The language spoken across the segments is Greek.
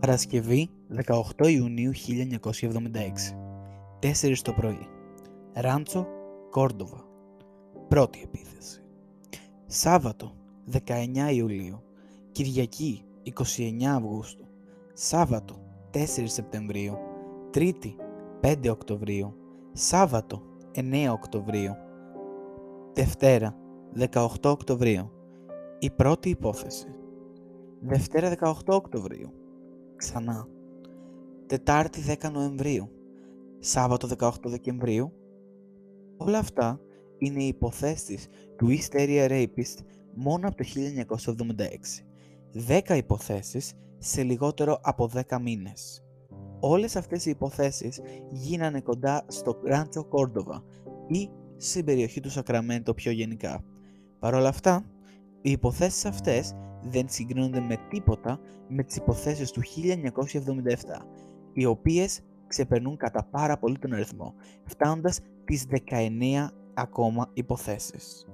Παρασκευή 18 Ιουνίου 1976 4 το πρωί. Ράντσο, Κόρντοβα. Πρώτη επίθεση. Σάββατο 19 Ιουλίου. Κυριακή 29 Αυγούστου. Σάββατο 4 Σεπτεμβρίου. Τρίτη 5 Οκτωβρίου. Σάββατο 9 Οκτωβρίου. Δευτέρα 18 Οκτωβρίου Η πρώτη υπόθεση Δευτέρα 18 Οκτωβρίου Ξανά Τετάρτη 10 Νοεμβρίου Σάββατο 18 Δεκεμβρίου Όλα αυτά είναι οι υποθέσεις του East Area Rapist μόνο από το 1976. 10 υποθέσεις σε λιγότερο από 10 μήνες. Όλες αυτές οι υποθέσεις γίνανε κοντά στο Rancho Cordova ή στην περιοχή του Σακραμέντο πιο γενικά. Παρ' όλα αυτά, οι υποθέσεις αυτές δεν συγκρίνονται με τίποτα με τις υποθέσεις του 1977, οι οποίες ξεπερνούν κατά πάρα πολύ τον αριθμό, φτάνοντας τις 19 ακόμα υποθέσεις.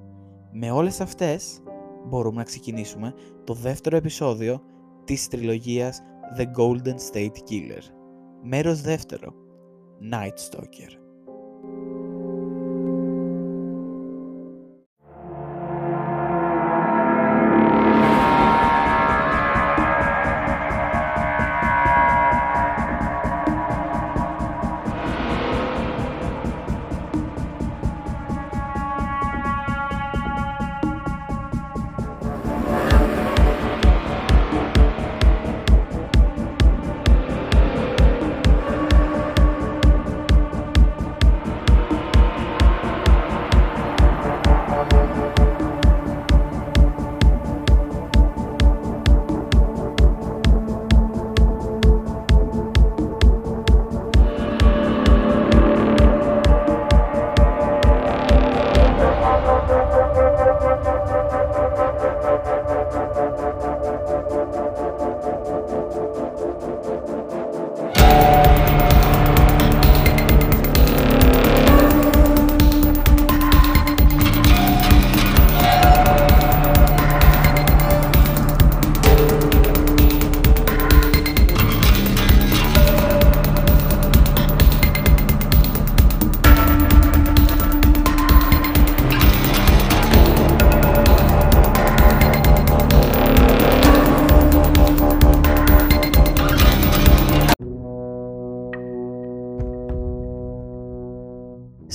Με όλες αυτές μπορούμε να ξεκινήσουμε το δεύτερο επεισόδιο της τριλογίας The Golden State Killer. Μέρος δεύτερο, Night Stalker.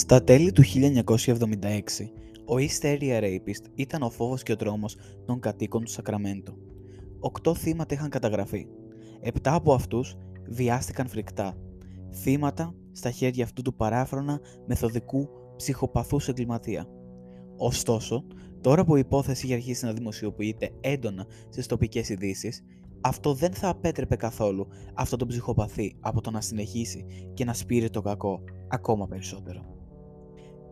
Στα τέλη του 1976, ο East Area Rapist ήταν ο φόβος και ο τρόμος των κατοίκων του Σακραμέντο. Οκτώ θύματα είχαν καταγραφεί. Επτά από αυτούς βιάστηκαν φρικτά. Θύματα στα χέρια αυτού του παράφρονα μεθοδικού ψυχοπαθούς εγκληματία. Ωστόσο, τώρα που η υπόθεση είχε αρχίσει να δημοσιοποιείται έντονα στις τοπικές ειδήσεις, αυτό δεν θα απέτρεπε καθόλου αυτό το ψυχοπαθή από το να συνεχίσει και να σπείρει το κακό ακόμα περισσότερο.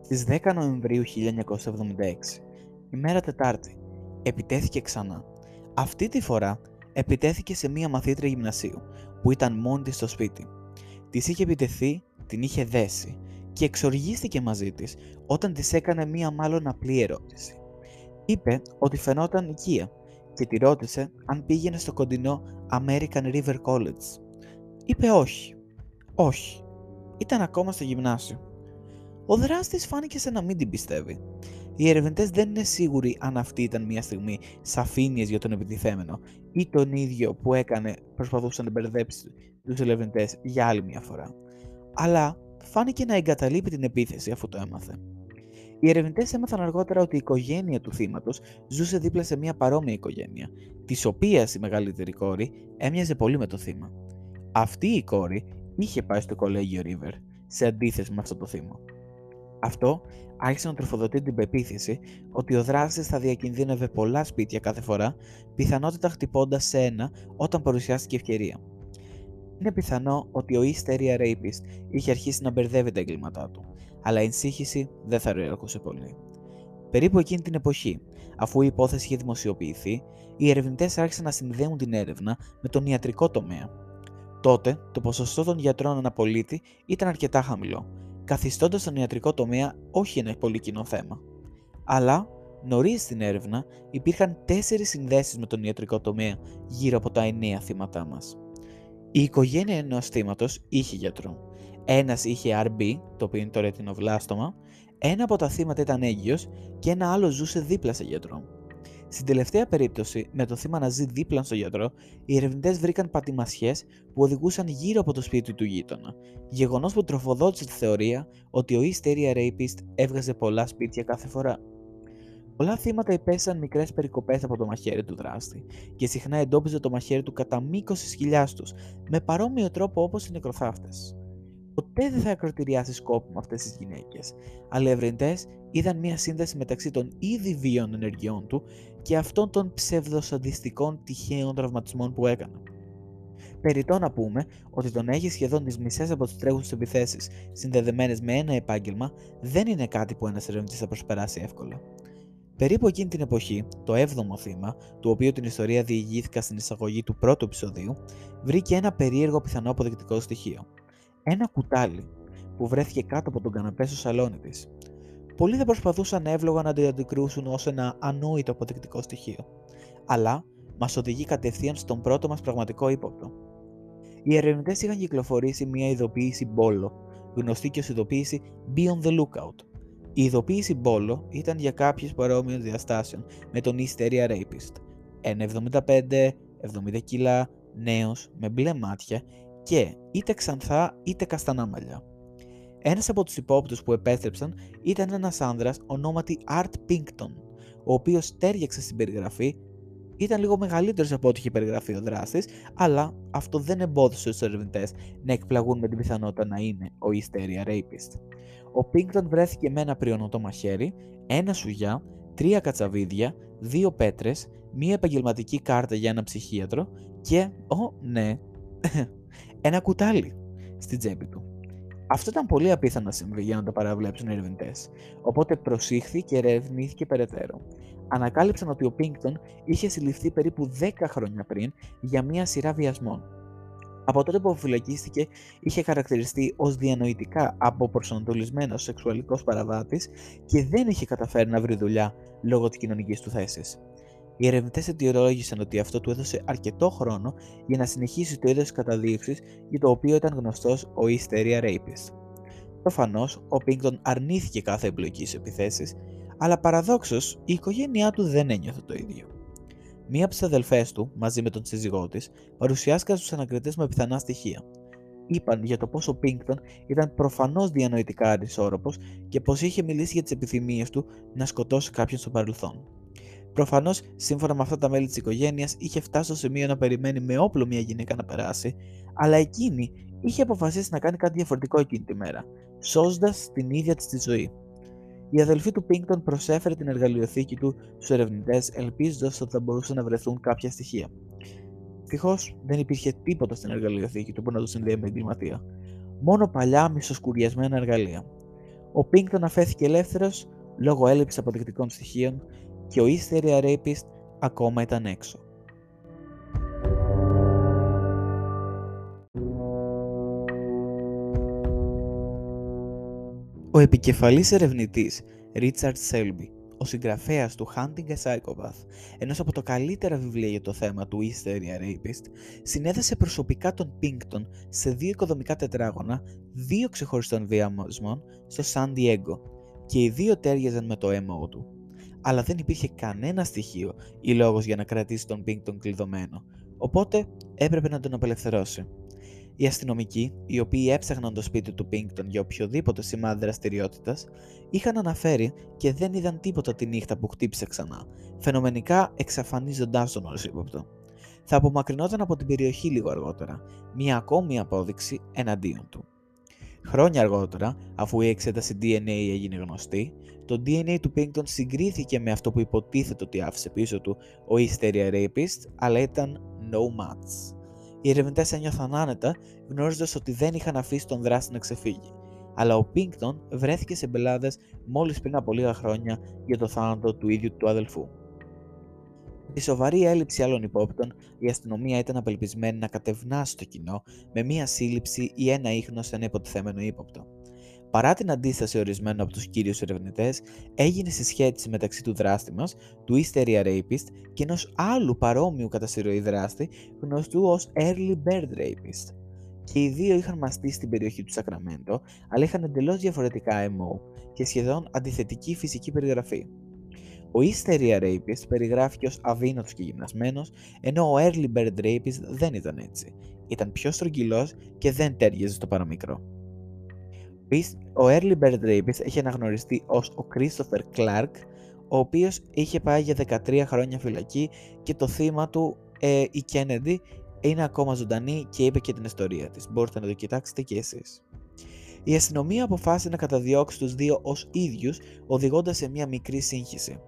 Στις 10 Νοεμβρίου 1976, ημέρα Τετάρτη, επιτέθηκε ξανά. Αυτή τη φορά επιτέθηκε σε μία μαθήτρια γυμνασίου που ήταν μόνη της στο σπίτι. Της είχε επιτεθεί, την είχε δέσει και εξοργίστηκε μαζί της όταν της έκανε μία μάλλον απλή ερώτηση. Είπε ότι φαινόταν οικία και τη ρώτησε αν πήγαινε στο κοντινό American River College. Είπε όχι. Όχι. Ήταν ακόμα στο γυμνάσιο. Ο δράστης φάνηκε σαν να μην την πιστεύει. Οι ερευνητές δεν είναι σίγουροι αν αυτή ήταν μια στιγμή σαφήνειας για τον επιτιθέμενο ή τον ίδιο που έκανε προσπαθούσε να μπερδέψει τους ερευνητές για άλλη μια φορά. Αλλά φάνηκε να εγκαταλείπει την επίθεση αφού το έμαθε. Οι ερευνητές έμαθαν αργότερα ότι η οικογένεια του θύματος ζούσε δίπλα σε μια παρόμοια οικογένεια, της οποίας η μεγαλύτερη κόρη έμοιαζε πολύ με το θύμα. Αυτή η κόρη είχε πάει στο κολέγιο River, σε αντίθεση με αυτό το θύμα. Αυτό άρχισε να τροφοδοτεί την πεποίθηση ότι ο δράστη θα διακινδύνευε πολλά σπίτια κάθε φορά, πιθανότητα χτυπώντας σε ένα όταν παρουσιάστηκε ευκαιρία. Είναι πιθανό ότι ο East Area Rapist είχε αρχίσει να μπερδεύει τα εγκλήματά του, αλλά η ενσύχηση δεν θα ροερακούσε πολύ. Περίπου εκείνη την εποχή, αφού η υπόθεση είχε δημοσιοποιηθεί, οι ερευνητές άρχισαν να συνδέουν την έρευνα με τον ιατρικό τομέα. Τότε, το ποσοστό των γιατρών αναπολίτη ήταν αρκετά χαμηλό καθιστώντας τον ιατρικό τομέα όχι ένα πολύ κοινό θέμα. Αλλά Νωρίς στην έρευνα υπήρχαν τέσσερις συνδέσεις με τον ιατρικό τομέα γύρω από τα εννέα θύματά μας. Η οικογένεια ενός θύματος είχε γιατρό. Ένας είχε RB, το οποίο είναι το ρετινοβλάστομα, ένα από τα θύματα ήταν έγκυος και ένα άλλο ζούσε δίπλα σε γιατρό. Στην τελευταία περίπτωση, με το θύμα να ζει δίπλα στο γιατρό, οι ερευνητές βρήκαν πατημασιές που οδηγούσαν γύρω από το σπίτι του γείτονα. Γεγονός που τροφοδότησε τη θεωρία ότι ο East Area Rapist έβγαζε πολλά σπίτια κάθε φορά. Πολλά θύματα υπέστησαν μικρές περικοπές από το μαχαίρι του δράστη και συχνά εντόπιζε το μαχαίρι του κατά μήκος της χιλιά τους, με παρόμοιο τρόπο όπως οι νεκροθάφτες. Ποτέ δεν θα ακροτηριάσει σκόπιμα αυτές τις γυναίκες, αλλά οι ερευνητέ είδαν μια σύνδεση μεταξύ των ήδη βίων ενεργειών του και αυτών των ψευδοσαντιστικών τυχαίων τραυματισμών που έκαναν. Περιτώ να πούμε ότι το να έχεις σχεδόν τις μισές από τι τρέχουσε επιθέσεις συνδεδεμένες με ένα επάγγελμα δεν είναι κάτι που ένας ερευνητής θα προσπεράσει εύκολα. Περίπου εκείνη την εποχή, το 7ο θύμα, του οποίου την ιστορία διηγήθηκα στην εισαγωγή του πρώτου επεισοδίου, βρήκε ένα περίεργο πιθανό αποδεικτικό στοιχείο. Ένα κουτάλι που βρέθηκε κάτω από τον καναπέ στο σαλόνι της. Πολλοί δεν προσπαθούσαν εύλογα να το αντικρούσουν ως ένα ανόητο αποδεικτικό στοιχείο, αλλά μας οδηγεί κατευθείαν στον πρώτο μας πραγματικό ύποπτο. Οι ερευνητές είχαν κυκλοφορήσει μια ειδοποίηση Μπόλο, γνωστή και ως ειδοποίηση Beyond the Lookout. Η ειδοποίηση Μπόλο ήταν για κάποιες παρόμοιων διαστάσεων με τον East Area Rapist. 1,75, 70 κιλά, νέος, με μπλε μάτια και είτε ξανθά είτε καστανά μαλλιά. Ένας από τους υπόπτους που επέστρεψαν ήταν ένας άνδρας ονόματι Art Pinkton, ο οποίος τέριαξε στην περιγραφή, ήταν λίγο μεγαλύτερος από ό,τι είχε περιγραφεί ο δράστης, αλλά αυτό δεν εμπόδισε τους ερευνητές να εκπλαγούν με την πιθανότητα να είναι ο Hysteria Rapist. Ο Pinkton βρέθηκε με ένα πριονοτό μαχαίρι, ένα σουγιά, τρία κατσαβίδια, δύο πέτρες, μία επαγγελματική κάρτα για ένα ψυχίατρο και, ο ναι, ένα κουτάλι στην τσέπη του. Αυτό ήταν πολύ απίθανο να συμβεί για να το παραβλέψουν οι ερευνητές, οπότε προσήχθη και ερευνήθηκε περαιτέρω. Ανακάλυψαν ότι ο Πίνκτον είχε συλληφθεί περίπου 10 χρόνια πριν για μια σειρά βιασμών. Από τότε που φυλακίστηκε, είχε χαρακτηριστεί ως διανοητικά αποπροσανατολισμένος σεξουαλικός παραβάτης και δεν είχε καταφέρει να βρει δουλειά λόγω της κοινωνικής του θέσης. Οι ερευνητές αιτιολόγησαν ότι αυτό του έδωσε αρκετό χρόνο για να συνεχίσει το είδος τη καταδίωξης για το οποίο ήταν γνωστός ο Hysteria Rapist. Προφανώς, ο Πίνκτον αρνήθηκε κάθε εμπλοκής σε επιθέσεις, αλλά παραδόξως η οικογένειά του δεν ένιωθε το ίδιο. Μία από τις αδελφές του, μαζί με τον σύζυγό της, παρουσιάστηκαν στους ανακριτές με πιθανά στοιχεία. Είπαν για το πόσο ο Πίνκτον ήταν προφανώς διανοητικά ανισόρροπος και πω είχε μιλήσει για τις επιθυμίες του να σκοτώσει κάποιον στο παρελθόν. Προφανώς, σύμφωνα με αυτά τα μέλη της οικογένειας, είχε φτάσει στο σημείο να περιμένει με όπλο μια γυναίκα να περάσει, αλλά εκείνη είχε αποφασίσει να κάνει κάτι διαφορετικό εκείνη τη μέρα, σώζοντας την ίδια της τη ζωή. Η αδελφή του Πίνκτον προσέφερε την εργαλειοθήκη του στους ερευνητές, ελπίζοντας ότι θα μπορούσαν να βρεθούν κάποια στοιχεία. Ευτυχώ δεν υπήρχε τίποτα στην εργαλειοθήκη του που να το συνδέει με εγκληματία. Μόνο παλιά μισοσκουριασμένα εργαλεία. Ο Πίνκτον αφέθηκε ελεύθερος λόγω έλλειψης αποδεικτικών στοιχείων και ο Easter Rapist ακόμα ήταν έξω. Ο επικεφαλής ερευνητής Richard Selby, ο συγγραφέας του Hunting a Psychopath, ενός από τα καλύτερα βιβλία για το θέμα του East Area Rapist, συνέδεσε προσωπικά τον Pinkton σε δύο οικοδομικά τετράγωνα δύο ξεχωριστών βιαμοσμών στο San Diego και οι δύο τέριαζαν με το MO του αλλά δεν υπήρχε κανένα στοιχείο ή λόγος για να κρατήσει τον Πίνκτον κλειδωμένο, οπότε έπρεπε να τον απελευθερώσει. Οι αστυνομικοί, οι οποίοι έψαχναν το σπίτι του Πίνκτον για οποιοδήποτε σημάδι δραστηριότητας, είχαν αναφέρει και δεν είδαν τίποτα τη νύχτα που χτύπησε ξανά, φαινομενικά εξαφανίζοντάς τον ω ύποπτο. Θα απομακρυνόταν από την περιοχή λίγο αργότερα, μια ακόμη απόδειξη εναντίον του. Χρόνια αργότερα, αφού η εξέταση DNA έγινε γνωστή, το DNA του Pinkton συγκρίθηκε με αυτό που υποτίθεται ότι άφησε πίσω του ο Hysteria Rapist, αλλά ήταν no match. Οι ερευνητές ένιωθαν άνετα, γνωρίζοντα ότι δεν είχαν αφήσει τον δράστη να ξεφύγει. Αλλά ο Pinkton βρέθηκε σε μπελάδες μόλις πριν από λίγα χρόνια για το θάνατο του ίδιου του αδελφού. Η σοβαρή έλλειψη άλλων υπόπτων, η αστυνομία ήταν απελπισμένη να κατευνάσει το κοινό με μία σύλληψη ή ένα ίχνος σε ένα υποτιθέμενο ύποπτο. Παρά την αντίσταση ορισμένων από τους κύριους ερευνητές, έγινε συσχέτιση μεταξύ του δράστη μας, του Easter Rapist και ενός άλλου παρόμοιου κατά συρροή δράστη, γνωστού ως Early Bird Rapist. Και οι δύο είχαν μαστεί στην περιοχή του Σακραμέντο, αλλά είχαν εντελώς διαφορετικά MO και σχεδόν αντιθετική φυσική περιγραφή. Ο Easter Rapist περιγράφηκε ως αβίνωτος και γυμνασμένος, ενώ ο Early Bird Rapist δεν ήταν έτσι. Ήταν πιο στρογγυλός και δεν τέριαζε στο παραμικρό. Ο Early Bird Rapist έχει αναγνωριστεί ως ο Christopher Clark, ο οποίος είχε πάει για 13 χρόνια φυλακή και το θύμα του, ε, η Kennedy, είναι ακόμα ζωντανή και είπε και την ιστορία της. Μπορείτε να το κοιτάξετε και εσείς. Η αστυνομία αποφάσισε να καταδιώξει τους δύο ως ίδιους, οδηγώντας σε μια μικρή σύγχυση.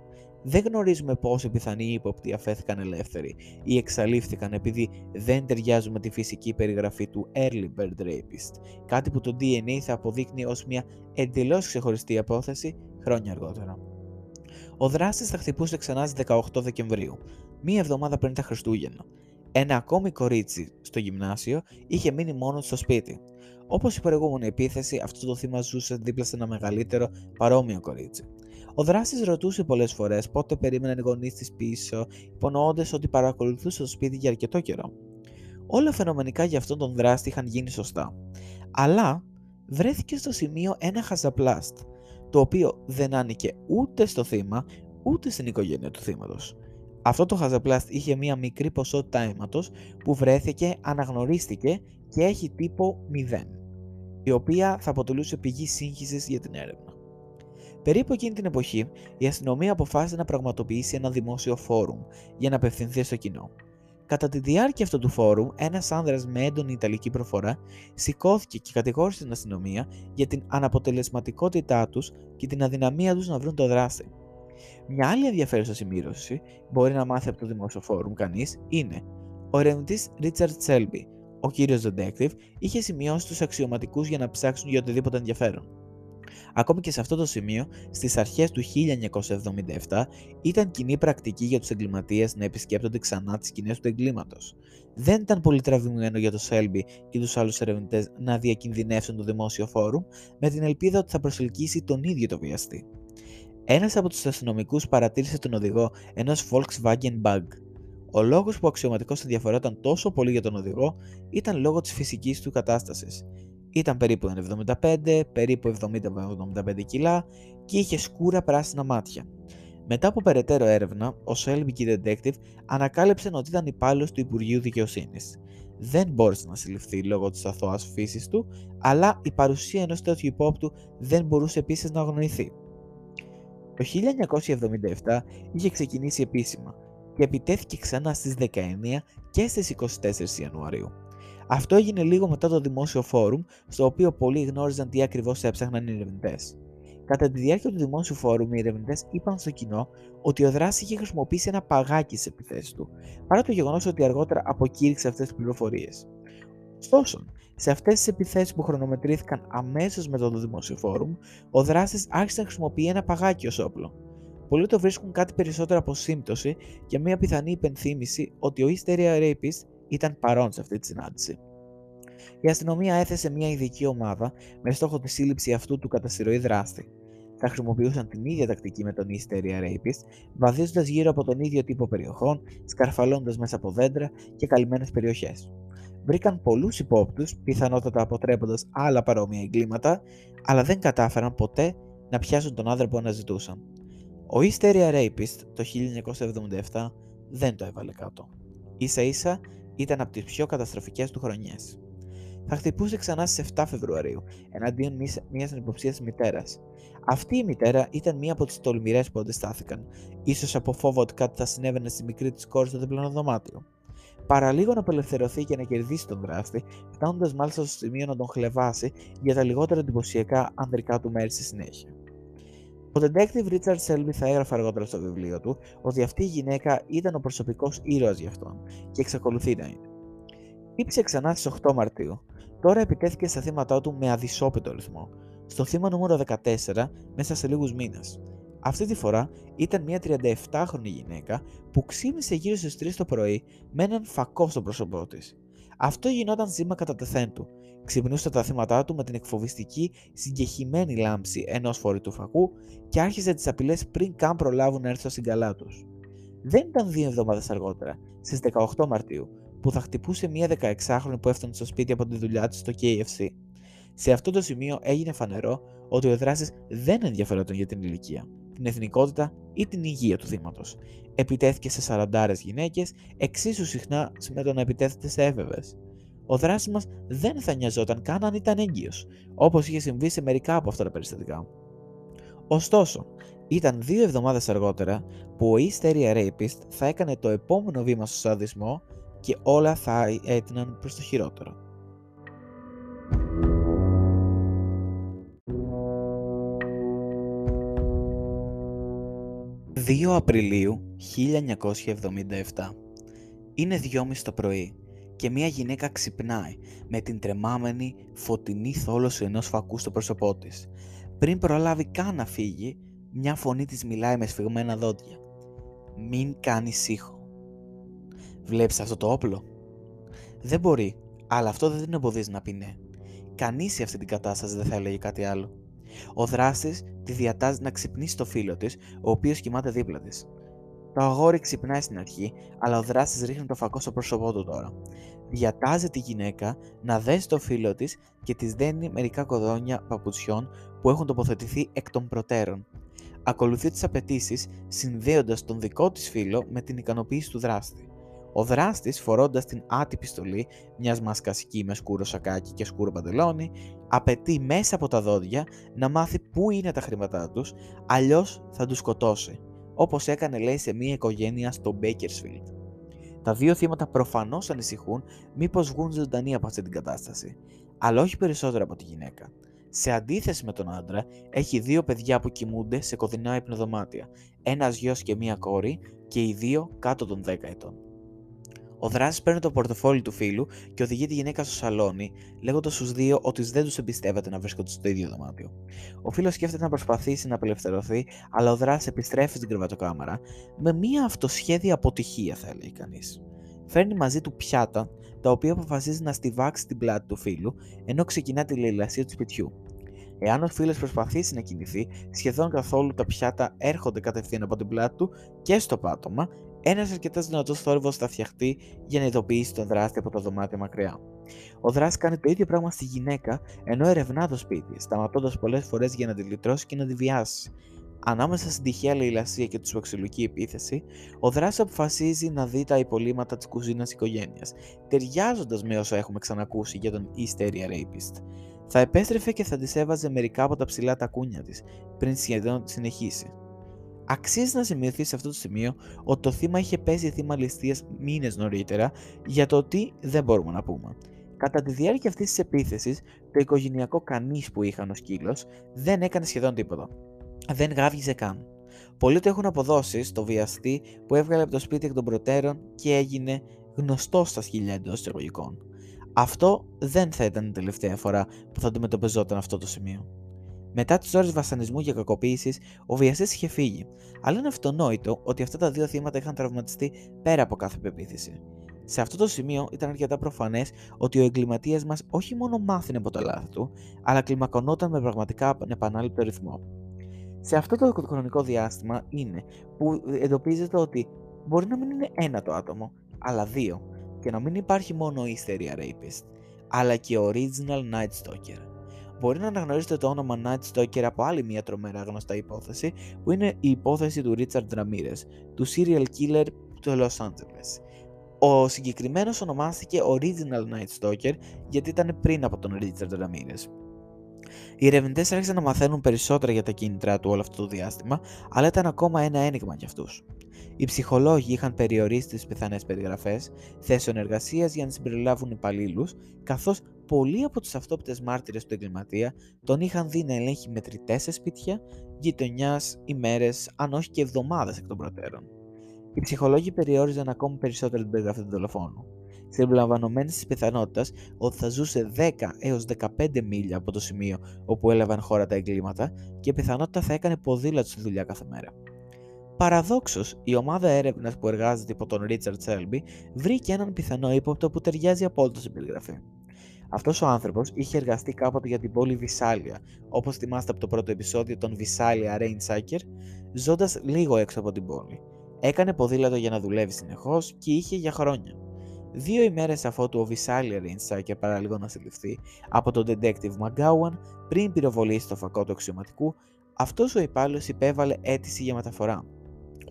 Δεν γνωρίζουμε πόσο πιθανοί ύποπτοι αφέθηκαν ελεύθεροι ή εξαλείφθηκαν επειδή δεν ταιριάζουν με τη φυσική περιγραφή του Early Bird Rapist, κάτι που το DNA θα αποδείκνει ως μια εντελώς ξεχωριστή απόθεση χρόνια αργότερα. Ο δράστης θα χτυπούσε ξανά στις 18 Δεκεμβρίου, μία εβδομάδα πριν τα Χριστούγεννα. Ένα ακόμη κορίτσι στο γυμνάσιο είχε μείνει μόνος στο σπίτι. Όπως η προηγούμενη επίθεση, αυτό το θύμα ζούσε δίπλα σε ένα μεγαλύτερο παρόμοιο κορίτσι. Ο δράστης ρωτούσε πολλές φορές πότε περίμεναν οι γονείς της πίσω, υπονοώντας ότι παρακολουθούσε το σπίτι για αρκετό καιρό. Όλα φαινομενικά για αυτόν τον δράστη είχαν γίνει σωστά. Αλλά βρέθηκε στο σημείο ένα χαζαπλάστ, το οποίο δεν άνοικε ούτε στο θύμα, ούτε στην οικογένεια του θύματος. Αυτό το χαζαπλάστ είχε μία μικρή ποσότητα αίματος που βρέθηκε, αναγνωρίστηκε και έχει τύπο 0, η οποία θα αποτελούσε πηγή σύγχυσης για την έρευνα. Περίπου εκείνη την εποχή, η αστυνομία αποφάσισε να πραγματοποιήσει ένα δημόσιο φόρουμ για να απευθυνθεί στο κοινό. Κατά τη διάρκεια αυτού του φόρουμ, ένας άνδρας με έντονη ιταλική προφορά σηκώθηκε και κατηγόρησε την αστυνομία για την αναποτελεσματικότητά τους και την αδυναμία τους να βρουν το δράστη. Μια άλλη ενδιαφέρουσα σημείωση μπορεί να μάθει από το δημόσιο φόρουμ κανείς είναι ο ερευνητής Richard Selby, ο κύριος Detective, είχε σημειώσει τους αξιωματικούς για να ψάξουν για οτιδήποτε ενδιαφέρον. Ακόμη και σε αυτό το σημείο, στις αρχές του 1977 ήταν κοινή πρακτική για τους εγκληματίες να επισκέπτονται ξανά τις σκηνές του εγκλήματος. Δεν ήταν πολύ τραβηγμένο για το Σέλμπι και τους άλλους ερευνητές να διακινδυνεύσουν το δημόσιο φόρουμ με την ελπίδα ότι θα προσελκύσει τον ίδιο το βιαστή. Ένας από τους αστυνομικούς παρατήρησε τον οδηγό ενός Volkswagen Bug. Ο λόγος που ο αξιωματικός ενδιαφερόταν τόσο πολύ για τον οδηγό ήταν λόγω της φυσικής του κατάστασης. Ήταν περίπου 75, περίπου 70-75 κιλά και είχε σκούρα πράσινα μάτια. Μετά από περαιτέρω έρευνα, ο Shelby και Detective ανακάλυψαν ότι ήταν υπάλληλος του Υπουργείου Δικαιοσύνης. Δεν μπόρεσε να συλληφθεί λόγω της αθώας φύσης του, αλλά η παρουσία ενός τέτοιου υπόπτου δεν μπορούσε επίσης να αγνοηθεί. Το 1977 είχε ξεκινήσει επίσημα και επιτέθηκε ξανά στις 19 και στις 24 Ιανουαρίου. Αυτό έγινε λίγο μετά το δημόσιο φόρουμ, στο οποίο πολλοί γνώριζαν τι ακριβώς έψαχναν οι ερευνητές. Κατά τη διάρκεια του δημόσιου φόρουμ, οι ερευνητές είπαν στο κοινό ότι ο δράστη είχε χρησιμοποιήσει ένα παγάκι στις επιθέσεις του, παρά το γεγονός ότι αργότερα αποκήρυξε αυτές τις πληροφορίες. Ωστόσο, σε αυτές τις επιθέσεις που χρονομετρήθηκαν αμέσως μετά το δημόσιο φόρουμ, ο δράστη άρχισε να χρησιμοποιεί ένα παγάκι ως όπλο. Πολλοί το βρίσκουν κάτι περισσότερο από σύμπτωση και μια πιθανή υπενθύμηση ότι ο Hysteria Rapist ήταν παρόν σε αυτή τη συνάντηση. Η αστυνομία έθεσε μια ειδική ομάδα με στόχο τη σύλληψη αυτού του καταστηρωή δράστη. Θα χρησιμοποιούσαν την ίδια τακτική με τον Hysteria Rapist, βαδίζοντας γύρω από τον ίδιο τύπο περιοχών, σκαρφαλώντας μέσα από δέντρα και καλυμμένες περιοχές. Βρήκαν πολλούς υπόπτους, πιθανότατα αποτρέποντας άλλα παρόμοια εγκλήματα, αλλά δεν κατάφεραν ποτέ να πιάσουν τον άνθρωπο που αναζητούσαν. Ο Hysteria Rapist το 1977 δεν το έβαλε κάτω. Ίσα ίσα ήταν από τις πιο καταστροφικές του χρονιές. Θα χτυπούσε ξανά στις 7 Φεβρουαρίου εναντίον μιας ανυποψία μητέρας. Αυτή η μητέρα ήταν μία από τις τολμηρές που αντιστάθηκαν, ίσως από φόβο ότι κάτι θα συνέβαινε στη μικρή της κόρη στο διπλανό δωμάτιο. Παραλίγο να απελευθερωθεί και να κερδίσει τον δράστη, φτάνοντας μάλιστα στο σημείο να τον χλεβάσει για τα λιγότερα εντυπωσιακά ανδρικά του μέρη στη συνέχεια. Ο detective Richard Selby θα έγραφε αργότερα στο βιβλίο του ότι αυτή η γυναίκα ήταν ο προσωπικός ήρωας για αυτόν και εξακολουθεί να είναι. Ήψε ξανά στις 8 Μαρτίου. Τώρα επιτέθηκε στα θύματα του με αδυσόπιτο ρυθμό. Στο θύμα νούμερο 14 μέσα σε λίγους μήνες. Αυτή τη φορά ήταν μια 37χρονη γυναίκα που ξύπνησε γύρω στις 3 το πρωί με έναν φακό στο πρόσωπό της. Αυτό γινόταν ζήμα κατά τεθέν του. Ξυπνούσε τα θύματα του με την εκφοβιστική συγκεχημένη λάμψη ενός φορητού φακού και άρχιζε τις απειλές πριν καν προλάβουν να έρθουν στην καλά τους. Δεν ήταν δύο εβδομάδες αργότερα, στις 18 Μαρτίου, που θα χτυπούσε μία 16χρονη που έφτανε στο σπίτι από τη δουλειά της στο KFC. Σε αυτό το σημείο έγινε φανερό ότι ο δράστη δεν ενδιαφέρονταν για την ηλικία, την εθνικότητα ή την υγεία του θύματος. Επιτέθηκε σε 40 γυναίκες, εξίσου συχνά με το να επιτέθεται σε έβεβες. Ο δράστη μας δεν θα νοιαζόταν καν αν ήταν έγκυος, όπως είχε συμβεί σε μερικά από αυτά τα περιστατικά. Ωστόσο, ήταν δύο εβδομάδες αργότερα που ο Easter Rapist θα έκανε το επόμενο βήμα στο σαδισμό και όλα θα έτειναν προς το χειρότερο. 2 Απριλίου 1977 Είναι 2.30 το πρωί και μια γυναίκα ξυπνάει με την τρεμάμενη φωτεινή θόλωση ενός φακού στο πρόσωπό της. Πριν προλάβει καν να φύγει, μια φωνή της μιλάει με σφιγμένα δόντια. «Μην κάνεις ήχο». «Βλέπεις αυτό το όπλο» Δεν μπορεί, αλλά αυτό δεν την εμποδίζει να πει ναι. Κανείς σε αυτή την κατάσταση δεν θα έλεγε κάτι άλλο. Ο δράστης τη διατάζει να ξυπνήσει το φίλο της, ο οποίος κοιμάται δίπλα της. Το αγόρι ξυπνάει στην αρχή, αλλά ο δράστης ρίχνει το φακό στο πρόσωπό του τώρα. Διατάζει τη γυναίκα να δέσει το φίλο της και της δένει μερικά κοδόνια παπουτσιών που έχουν τοποθετηθεί εκ των προτέρων. Ακολουθεί τις απαιτήσεις, συνδέοντας τον δικό της φίλο με την ικανοποίηση του δράστη. Ο δράστης, φορώντας την άτυπη στολή μιας μασκασική με σκούρο σακάκι και σκούρο παντελόνι, απαιτεί μέσα από τα δόντια να μάθει πού είναι τα χρήματά τους, αλλιώς θα τους σκοτώσει, όπως έκανε λέει σε μια οικογένεια στο Bakersfield. Τα δύο θύματα προφανώς ανησυχούν μήπως βγουν ζωντανοί από αυτή την κατάσταση, αλλά όχι περισσότερο από τη γυναίκα. Σε αντίθεση με τον άντρα, έχει δύο παιδιά που κοιμούνται σε κοδεινά υπνοδωμάτια, ένας γιος και μία κόρη και οι δύο κάτω των 10 ετών. Ο δράστη παίρνει το πορτοφόλι του φίλου και οδηγεί τη γυναίκα στο σαλόνι, λέγοντας στους δύο ότι δεν τους εμπιστεύεται να βρίσκονται στο ίδιο δωμάτιο. Ο φίλος σκέφτεται να προσπαθήσει να απελευθερωθεί, αλλά ο δράστη επιστρέφει στην κρεβατοκάμαρα με μία αυτοσχέδια αποτυχία, θα έλεγε κανείς. Φέρνει μαζί του πιάτα, τα οποία αποφασίζει να στιβάξει την πλάτη του φίλου, ενώ ξεκινά τη λαιλασία του σπιτιού. Εάν ο φίλος προσπαθήσει να κινηθεί, σχεδόν καθόλου τα πιάτα έρχονται κατευθείαν από την πλάτη του και στο πάτωμα, ένας αρκετάς δυνατός θόρυβος θα φτιαχτεί για να ειδοποιήσει τον δράστη από το δωμάτιο μακριά. Ο δράστη κάνει το ίδιο πράγμα στη γυναίκα ενώ ερευνά το σπίτι, σταματώντας πολλές φορές για να τη λυτρώσει και να τη βιάσει. Ανάμεσα στην τυχαία λαιλασία και τη σουαξιλουκή επίθεση, ο δράστη αποφασίζει να δει τα υπολείμματα της κουζίνας οικογένειας, ταιριάζοντας με όσα έχουμε ξανακούσει για τον East Area Rapist. Θα επέστρεφε και θα της έβαζε μερικά από τα ψηλά τακούνια της, πριν σχεδόν συνεχίσει. Αξίζει να σημειωθεί σε αυτό το σημείο ότι το θύμα είχε πέσει θύμα ληστείας μήνες νωρίτερα για το τι δεν μπορούμε να πούμε. Κατά τη διάρκεια αυτής της επίθεσης, το οικογενειακό κανείς που είχαν ο σκύλο δεν έκανε σχεδόν τίποτα. Δεν γάβγιζε καν. Πολλοί το έχουν αποδώσει στο βιαστή που έβγαλε από το σπίτι εκ των προτέρων και έγινε γνωστό στα σκυλιά εντός εισαγωγικών. Αυτό δεν θα ήταν η τελευταία φορά που θα αντιμετωπιζόταν αυτό το σημείο. Μετά τις ώρες βασανισμού και κακοποίησης, ο βιαστής είχε φύγει, αλλά είναι αυτονόητο ότι αυτά τα δύο θύματα είχαν τραυματιστεί πέρα από κάθε πεποίθηση. Σε αυτό το σημείο ήταν αρκετά προφανές ότι ο εγκληματίας μας όχι μόνο μάθαινε από τα λάθη του, αλλά κλιμακωνόταν με πραγματικά επανάληπτο ρυθμό. Σε αυτό το χρονικό διάστημα είναι που εντοπίζεται ότι μπορεί να μην είναι ένα το άτομο, αλλά δύο, και να μην υπάρχει μόνο ο Hysteria Rapist, αλλά και ο Original Night Stalker μπορεί να αναγνωρίσετε το όνομα Night Stalker από άλλη μια τρομερά γνωστά υπόθεση που είναι η υπόθεση του Richard Ramirez, του serial killer του Los Angeles. Ο συγκεκριμένος ονομάστηκε Original Night Stalker γιατί ήταν πριν από τον Richard Ramirez. Οι ερευνητές άρχισαν να μαθαίνουν περισσότερα για τα κίνητρά του όλο αυτό το διάστημα, αλλά ήταν ακόμα ένα ένιγμα για αυτούς. Οι ψυχολόγοι είχαν περιορίσει τις πιθανές περιγραφές θέσεων εργασίας για να συμπεριλάβουν υπαλλήλους, καθώς πολλοί από τους αυτόπτες μάρτυρες του εγκληματία τον είχαν δει να ελέγχει μετρητέ σε σπίτια, γειτονιάς, ημέρες, αν όχι και εβδομάδες εκ των προτέρων. Οι ψυχολόγοι περιόριζαν ακόμη περισσότερο την περιγραφή του δολοφόνου, συμπεριλαμβανομένης της πιθανότητας ότι θα ζούσε 10 έως 15 μίλια από το σημείο όπου έλαβαν χώρα τα εγκλήματα και η πιθανότητα θα έκανε ποδήλατο στη δουλειά κάθε μέρα. Παραδόξως, η ομάδα έρευνας που εργάζεται υπό τον Ρίτσαρτ Σέλμπι βρήκε έναν πιθανό ύποπτο που ταιριάζει απόλυτα στην περιγραφή. Αυτός ο άνθρωπος είχε εργαστεί κάποτε για την πόλη Βυσάλια, όπως θυμάστε από το πρώτο επεισόδιο των Βυσάλια Rainsucker, ζώντας λίγο έξω από την πόλη. Έκανε ποδήλατο για να δουλεύει συνεχώς και είχε για χρόνια. Δύο ημέρες αφότου ο Βυσάλια Rainsucker παραλίγο να συλληφθεί από τον detective McGowan πριν πυροβολήσει το φακό του αξιωματικού, αυτός ο υπάλληλος υπέβαλε αίτηση για μεταφορά.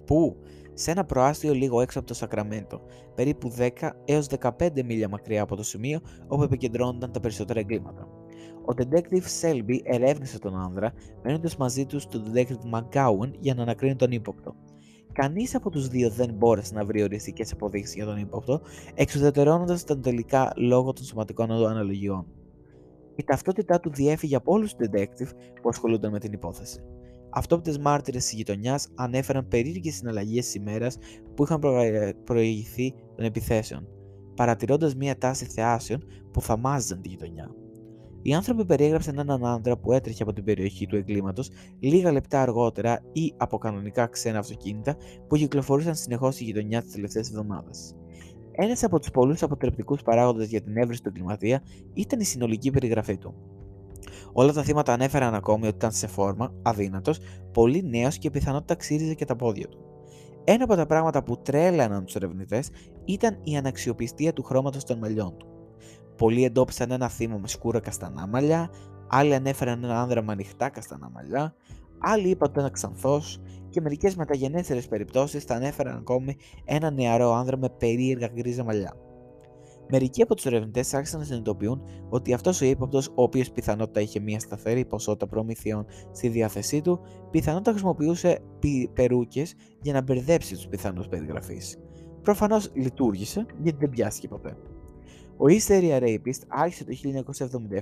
Πού; Σε ένα προάστιο λίγο έξω από το Σακραμέντο, περίπου 10 έως 15 μίλια μακριά από το σημείο όπου επικεντρώνονταν τα περισσότερα εγκλήματα. Ο detective Selby ερεύνησε τον άνδρα, μένοντας μαζί του στον detective McGowan για να ανακρίνει τον ύποπτο. Κανείς από τους δύο δεν μπόρεσε να βρει οριστικές αποδείξεις για τον ύποπτο, εξουδετερώνοντας τον τελικά λόγω των σωματικών αναλογιών. Η ταυτότητά του διέφυγε από όλους τους detective που ασχολούνταν με την υπόθεση. Αυτόπτε μάρτυρες της γειτονιάς ανέφεραν περίεργες συναλλαγές της ημέρας που είχαν προηγηθεί των επιθέσεων, παρατηρώντας μια τάση θεάσεων που θαμάζαν τη γειτονιά. Οι άνθρωποι περιέγραψαν έναν άντρα που έτρεχε από την περιοχή του εγκλήματος λίγα λεπτά αργότερα ή από κανονικά ξένα αυτοκίνητα που κυκλοφορούσαν συνεχώς στη γειτονιά τις τελευταίες εβδομάδες. Ένας από τους πολλούς αποτρεπτικούς παράγοντες για την έβριση του εγκληματία ήταν η συνολική περιγραφή του. Όλα τα θύματα ανέφεραν ακόμη ότι ήταν σε φόρμα, αδύνατος, πολύ νέος και πιθανότητα ξύριζε και τα πόδια του. Ένα από τα πράγματα που τρέλαναν τους ερευνητές ήταν η αναξιοπιστία του χρώματος των μαλλιών του. Πολλοί εντόπισαν ένα θύμα με σκούρα καστανά μαλλιά, άλλοι ανέφεραν ένα άνδρα με ανοιχτά καστανά μαλλιά, άλλοι είπαν ότι ήταν ξανθός και μερικές μεταγενέστερες περιπτώσεις θα ανέφεραν ακόμη ένα νεαρό άνδρα με περίεργα γκρίζα μαλλιά. Μερικοί από τους ερευνητές άρχισαν να συνειδητοποιούν ότι αυτός ο ύποπτος, ο οποίος πιθανότητα είχε μια σταθερή ποσότητα προμηθειών στη διάθεσή του, πιθανότητα χρησιμοποιούσε περούκες για να μπερδέψει τους πιθανούς περιγραφείς. Προφανώς λειτουργήσε γιατί δεν πιάστηκε ποτέ. Ο Easter Rapist άρχισε το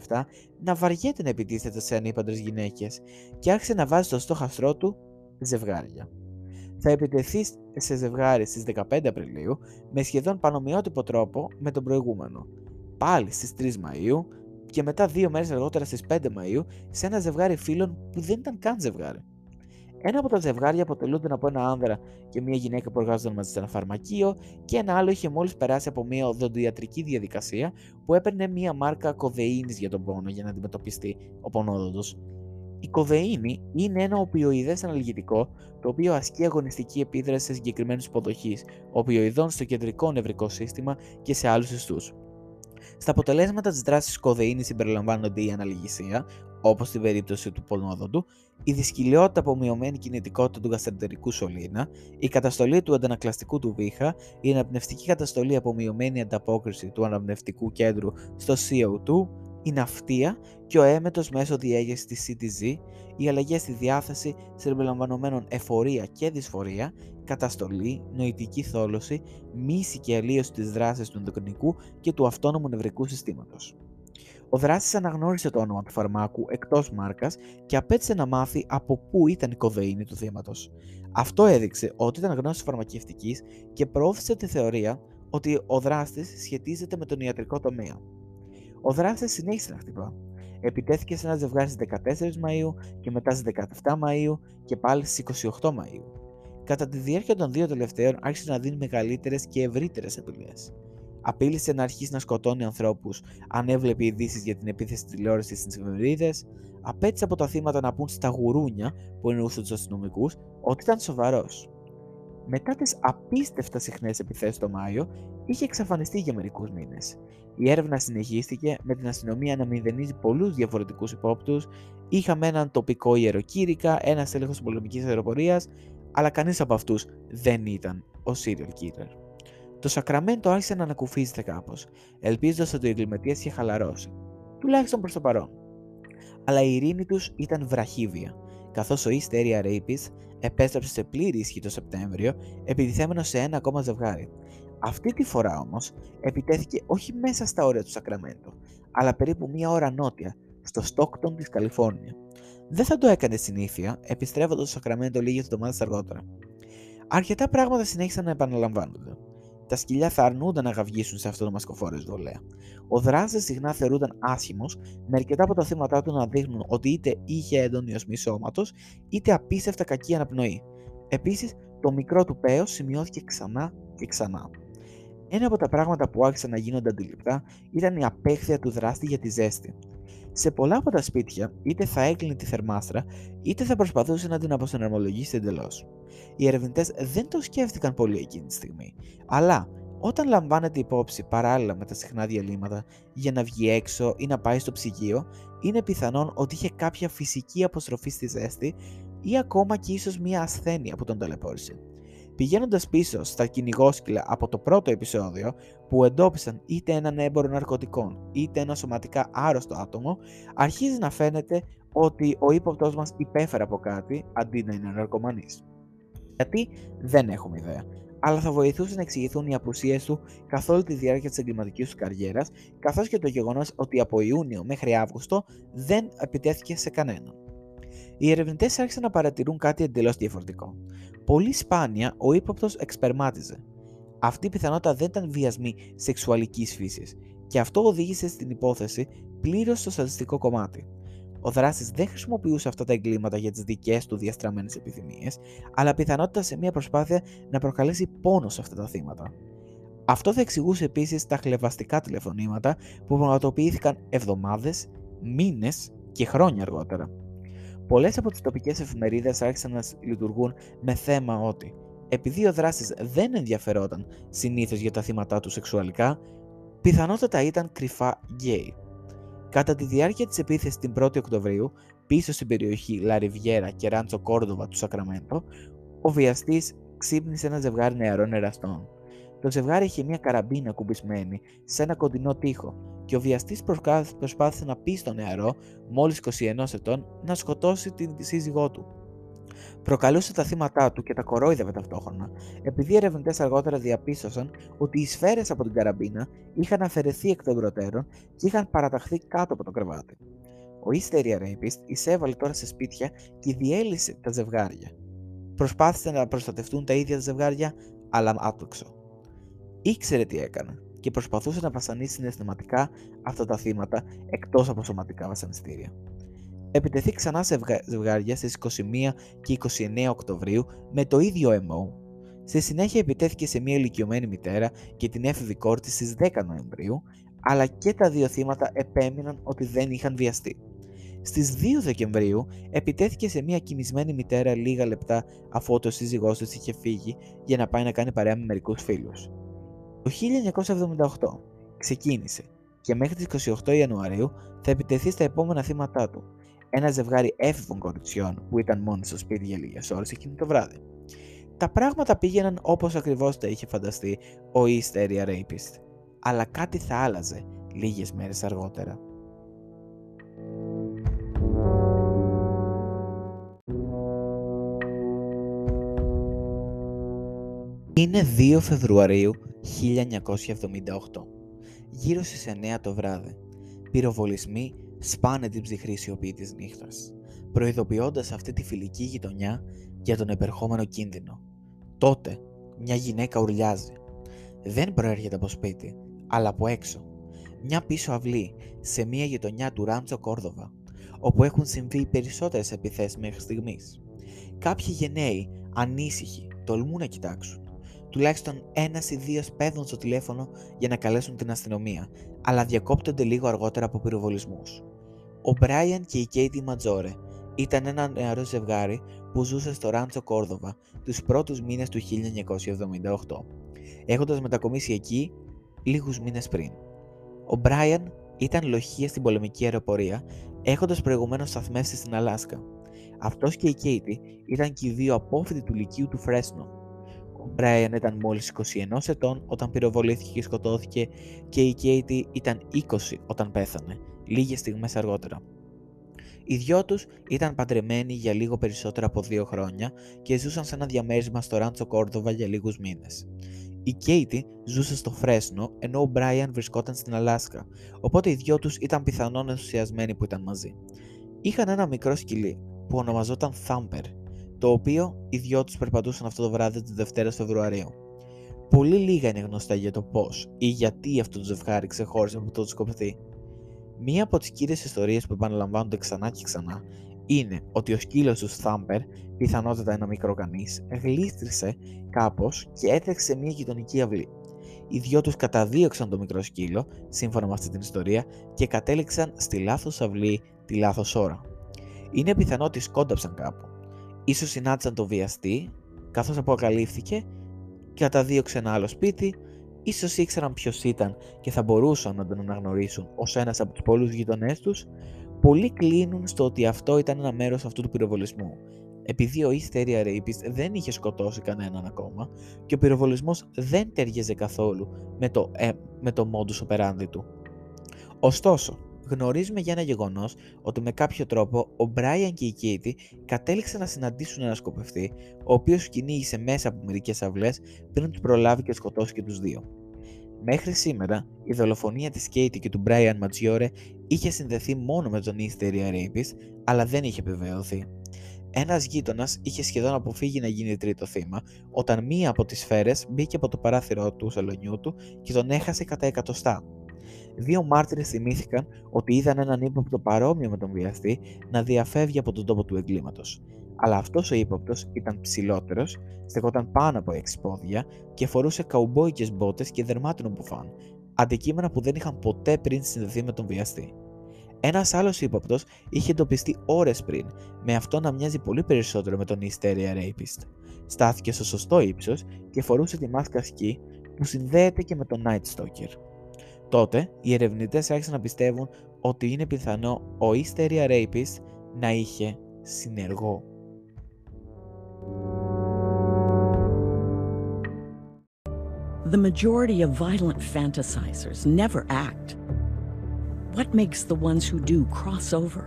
1977 να βαριέται να επιτίθεται σε ανήπαντρες γυναίκες και άρχισε να βάζει στο στόχαστρό του ζευγάρια θα επιτεθεί σε ζευγάρι στις 15 Απριλίου με σχεδόν πανομοιότυπο τρόπο με τον προηγούμενο. Πάλι στις 3 Μαΐου και μετά δύο μέρες αργότερα στις 5 Μαΐου σε ένα ζευγάρι φίλων που δεν ήταν καν ζευγάρι. Ένα από τα ζευγάρια αποτελούνταν από ένα άνδρα και μια γυναίκα που εργάζονταν μαζί σε ένα φαρμακείο και ένα άλλο είχε μόλις περάσει από μια οδοντιατρική διαδικασία που έπαιρνε μια μάρκα κοδεΐνη για τον πόνο για να αντιμετωπιστεί ο πονόδοντος. Η κοδεΐνη είναι ένα οπιοειδές αναλγητικό το οποίο ασκεί αγωνιστική επίδραση σε συγκεκριμένους υποδοχή οπιοειδών στο κεντρικό νευρικό σύστημα και σε άλλους ιστούς. Στα αποτελέσματα της δράσης κοδεΐνη συμπεριλαμβάνονται η αναλγησία, όπως στην περίπτωση του πονόδοντου, η δυσκυλιότητα από μειωμένη κινητικότητα του γαστρεντερικού σωλήνα, η καταστολή του αντανακλαστικού του βήχα, η αναπνευστική καταστολή από μειωμένη ανταπόκριση του αναπνευστικού κέντρου στο CO2, η ναυτία και ο έμετος μέσω διέγερσης της CTZ, οι αλλαγές στη διάθεση συμπεριλαμβανομένων εφορία και δυσφορία, καταστολή, νοητική θόλωση, μίση και αλλίωση της δράσης του ενδοκρινικού και του αυτόνομου νευρικού συστήματος. Ο δράστη αναγνώρισε το όνομα του φαρμάκου εκτός μάρκας και απέτησε να μάθει από πού ήταν η κοδεΐνη του θύματος. Αυτό έδειξε ότι ήταν γνώση φαρμακευτικής και προώθησε τη θεωρία ότι ο δράστης σχετίζεται με τον ιατρικό τομέα. Ο δράστη συνέχισε να χτυπά. Επιτέθηκε σε ένα ζευγάρι στις 14 Μαου και μετά στις 17 Μαου και πάλι στις 28 Μαου. Κατά τη διάρκεια των δύο τελευταίων άρχισε να δίνει μεγαλύτερες και ευρύτερες απειλέ. Απείλησε να αρχίσει να σκοτώνει ανθρώπους αν έβλεπε ειδήσεις για την επίθεση τη τηλεόραση στις εφημερίδες, απέτησε από τα θύματα να πούν στα γουρούνια που εννοούσε τους αστυνομικούς ότι ήταν σοβαρός. Μετά τις απίστευτα συχνές επιθέσεις το Μάιο, είχε εξαφανιστεί για μερικούς μήνες. Η έρευνα συνεχίστηκε με την αστυνομία να μηδενίζει πολλούς διαφορετικούς υπόπτους. Είχαμε έναν τοπικό ιεροκήρυκα, ένας έλεγχος πολεμικής αεροπορίας, αλλά κανείς από αυτούς δεν ήταν ο serial killer. Το Σακραμέντο άρχισε να ανακουφίζεται κάπως, ελπίζοντας ότι ο εγκληματίας είχε χαλαρώσει, τουλάχιστον προς το παρόν. Αλλά η ειρήνη τους ήταν βραχύβια, καθώς ο East Area Rapist επέστρεψε σε πλήρη ισχύ το Σεπτέμβριο, επιτιθέμενο σε ένα ακόμα ζευγάρι, αυτή τη φορά όμως επιτέθηκε όχι μέσα στα όρια του Σακραμέντο, αλλά περίπου μία ώρα νότια, στο Στόκτον της Καλιφόρνια. Δεν θα το έκανε συνήθεια, επιστρέφοντας στο Σακραμέντο λίγες εβδομάδες αργότερα. Αρκετά πράγματα συνέχισαν να επαναλαμβάνονται. Τα σκυλιά θα αρνούνταν να γαυγίσουν σε αυτό το μασκοφόρες δολέα. Ο δράστη συχνά θεωρούνταν άσχημος, με αρκετά από τα θύματα του να δείχνουν ότι είτε είχε έντονη οσμή σώματος, είτε απίστευτα κακή αναπνοή. Επίσης, το μικρό του παίο σημειώθηκε ξανά και ξανά. Ένα από τα πράγματα που άρχισαν να γίνονται αντιληπτά ήταν η απέχθεια του δράστη για τη ζέστη. Σε πολλά από τα σπίτια, είτε θα έκλεινε τη θερμάστρα, είτε θα προσπαθούσε να την αποσυναρμολογήσει εντελώς. Οι ερευνητές δεν το σκέφτηκαν πολύ εκείνη τη στιγμή, αλλά όταν λαμβάνεται υπόψη παράλληλα με τα συχνά διαλύματα για να βγει έξω ή να πάει στο ψυγείο, είναι πιθανόν ότι είχε κάποια φυσική αποστροφή στη ζέστη ή ακόμα και ίσως μια ασθένεια που τον ταλαιπώρησε. Πηγαίνοντας πίσω στα κυνηγόσκυλα από το πρώτο επεισόδιο που εντόπισαν είτε έναν έμπορο ναρκωτικών είτε ένα σωματικά άρρωστο άτομο, αρχίζει να φαίνεται ότι ο ύποπτός μας υπέφερε από κάτι αντί να είναι ναρκωμανής. Γιατί δεν έχουμε ιδέα, αλλά θα βοηθούσε να εξηγηθούν οι απουσίες του καθ' όλη τη διάρκεια της εγκληματικής του καριέρας, καθώς και το γεγονός ότι από Ιούνιο μέχρι Αύγουστο δεν επιτέθηκε σε κανέναν. Οι ερευνητές άρχισαν να παρατηρούν κάτι εντελώς διαφορετικό. Πολύ σπάνια ο ύποπτος εξπερμάτιζε. Αυτή η πιθανότητα δεν ήταν βιασμή σεξουαλικής φύσης, και αυτό οδήγησε στην υπόθεση πλήρως στο στατιστικό κομμάτι. Ο δράστης δεν χρησιμοποιούσε αυτά τα εγκλήματα για τις δικές του διαστραμμένες επιθυμίες, αλλά πιθανότητα σε μια προσπάθεια να προκαλέσει πόνο σε αυτά τα θύματα. Αυτό θα εξηγούσε επίσης τα χλεβαστικά τηλεφωνήματα που πραγματοποιήθηκαν εβδομάδες, μήνες και χρόνια αργότερα. Πολλές από τις τοπικές εφημερίδες άρχισαν να λειτουργούν με θέμα ότι επειδή ο δράστη δεν ενδιαφερόταν συνήθως για τα θύματα του σεξουαλικά, πιθανότατα ήταν κρυφά γκέι. Κατά τη διάρκεια της επίθεσης την 1η Οκτωβρίου, πίσω στην περιοχή Λαριβιέρα και Ράντσο Κόρδοβα του Σακραμέντο, ο βιαστής ξύπνησε ένα ζευγάρι νεαρών εραστών. Το ζευγάρι είχε μια καραμπίνα κουμπισμένη σε ένα κοντινό τοίχο και ο βιαστής προσπάθησε να πει στον νεαρό, μόλις 21 ετών, να σκοτώσει την σύζυγό του. Προκαλούσε τα θύματα του και τα κορόιδευε ταυτόχρονα, επειδή οι ερευνητές αργότερα διαπίστωσαν ότι οι σφαίρες από την καραμπίνα είχαν αφαιρεθεί εκ των προτέρων και είχαν παραταχθεί κάτω από το κρεβάτι. Ο Hysteria Rapist εισέβαλε τώρα σε σπίτια και διέλυσε τα ζευγάρια. Προσπάθησε να προστατευτούν τα ίδια τα ζευγάρια, αλλά άτοξο. Ήξερε τι έκανε και προσπαθούσε να βασανίσει συναισθηματικά αυτά τα θύματα εκτός από σωματικά βασανιστήρια. Επιτεθεί ξανά σε ζευγάρια στις 21 και 29 Οκτωβρίου με το ίδιο MO. Στη συνέχεια επιτέθηκε σε μια ηλικιωμένη μητέρα και την έφηβη κόρη στις 10 Νοεμβρίου, αλλά και τα δύο θύματα επέμειναν ότι δεν είχαν βιαστεί. Στις 2 Δεκεμβρίου επιτέθηκε σε μια κοιμισμένη μητέρα λίγα λεπτά αφού ο σύζυγός της είχε φύγει για να πάει να κάνει παρέα με μερικούς φίλους. Το 1978 ξεκίνησε και μέχρι τις 28 Ιανουαρίου θα επιτεθεί στα επόμενα θύματα του, ένα ζευγάρι έφηβων κοριτσιών που ήταν μόνοι στο σπίτι για λίγες ώρες εκείνη το βράδυ. Τα πράγματα πήγαιναν όπως ακριβώς τα είχε φανταστεί ο East Area Rapist, αλλά κάτι θα άλλαζε λίγες μέρες αργότερα. Είναι 2 Φεβρουαρίου 1978. Γύρω στις 9 το βράδυ, πυροβολισμοί σπάνε την ψυχρή σιωπή της νύχτας, προειδοποιώντας αυτή τη φιλική γειτονιά για τον επερχόμενο κίνδυνο. Τότε, μια γυναίκα ουρλιάζει. Δεν προέρχεται από σπίτι, αλλά από έξω. Μια πίσω αυλή, σε μια γειτονιά του Ράντσο Κόρδοβα, όπου έχουν συμβεί οι περισσότερες επιθέσεις μέχρι στιγμής. Κάποιοι γενναίοι, ανήσυχοι, τολμούν να κοιτάξουν τουλάχιστον ένας ή δύο σπέβδουν στο τηλέφωνο για να καλέσουν την αστυνομία, αλλά διακόπτονται λίγο αργότερα από πυροβολισμούς. Ο Μπράιαν και η Κέιτι Ματζόρε ήταν ένα νεαρό ζευγάρι που ζούσε στο Ράντσο Κόρδοβα τους πρώτους μήνες του 1978, έχοντας μετακομίσει εκεί λίγους μήνες πριν. Ο Μπράιαν ήταν λοχεία στην πολεμική αεροπορία, έχοντας προηγουμένως σταθμεύσει στην Αλάσκα. Αυτός και η Κέιτι ήταν και οι δύο απόφοιτοι του Λυκείου του Φρέσνο, ο Μπράιαν ήταν μόλις 21 ετών όταν πυροβολήθηκε και σκοτώθηκε και η Κέιτι ήταν 20 όταν πέθανε, λίγες στιγμές αργότερα. Οι δυο τους ήταν παντρεμένοι για λίγο περισσότερα από δύο χρόνια και ζούσαν σε ένα διαμέρισμα στο Ράντσο Κόρδοβα για λίγους μήνες. Η Κέιτι ζούσε στο Φρέσνο ενώ ο Μπράιαν βρισκόταν στην Αλάσκα, οπότε οι δυο τους ήταν πιθανόν ενθουσιασμένοι που ήταν μαζί. Είχαν ένα μικρό σκυλί που ονομαζόταν Thumper το οποίο οι δυο τους περπατούσαν αυτό το βράδυ τη Δευτέρα Φεβρουαρίου. Πολύ λίγα είναι γνωστά για το πώς ή γιατί αυτό το ζευγάρι ξεχώρισε από το σκοπευτή. Μία από τις κύριες ιστορίες που επαναλαμβάνονται ξανά και ξανά είναι ότι ο σκύλος του Θάμπερ, πιθανότατα ένα μικρό κανείς, γλίστρισε κάπως και έτρεξε σε μια γειτονική αυλή. οι δυο τους καταδίωξαν το μικρό σκύλο, σύμφωνα με αυτή την ιστορία, και κατέληξαν στη λάθος αυλή τη λάθος ώρα. Είναι πιθανό ότι σκόνταψαν κάπου. Ίσως συνάντησαν το βιαστή, καθώς αποκαλύφθηκε και καταδίωξε ένα άλλο σπίτι, ίσως ήξεραν ποιος ήταν και θα μπορούσαν να τον αναγνωρίσουν ως ένας από τους πολλούς γειτονές τους, πολλοί κλείνουν στο ότι αυτό ήταν ένα μέρος αυτού του πυροβολισμού. Επειδή ο Easter Rapist δεν είχε σκοτώσει κανέναν ακόμα και ο πυροβολισμός δεν τέριαζε καθόλου με το, ε, με το modus operandi του. Ωστόσο, γνωρίζουμε για ένα γεγονός ότι με κάποιο τρόπο ο Brian και η Κίτη κατέληξαν να συναντήσουν ένα σκοπευτή, ο οποίος κυνήγησε μέσα από μερικές αυλές πριν τους προλάβει και σκοτώσει και τους δύο. Μέχρι σήμερα, η δολοφονία της Katie και του Brian Maggiore είχε συνδεθεί μόνο με τον Easter Rapist, αλλά δεν είχε επιβεβαιωθεί. Ένας γείτονας είχε σχεδόν αποφύγει να γίνει τρίτο θύμα, όταν μία από τις σφαίρες μπήκε από το παράθυρο του σαλονιού του και τον έχασε κατά εκατοστά. Δύο μάρτυρες θυμήθηκαν ότι είδαν έναν ύποπτο παρόμοιο με τον βιαστή να διαφεύγει από τον τόπο του εγκλήματος. Αλλά αυτός ο ύποπτος ήταν ψηλότερος, στεκόταν πάνω από 6 πόδια και φορούσε καουμπόικες μπότες και δερμάτινο μπουφάν, αντικείμενα που δεν είχαν ποτέ πριν συνδεθεί με τον βιαστή. Ένας άλλος ύποπτος είχε εντοπιστεί ώρες πριν, με αυτό να μοιάζει πολύ περισσότερο με τον Hysteria Rapist. Στάθηκε στο σωστό ύψος και φορούσε τη μάσκα σκι που συνδέεται και με τον Night Stalker. Τότε, οι ερευνητέ άρχισαν να πιστεύουν ότι είναι πιθανό ο Hysteria Rapist να είχε συνεργό. The majority of violent fantasizers never act. What makes the ones who do cross over?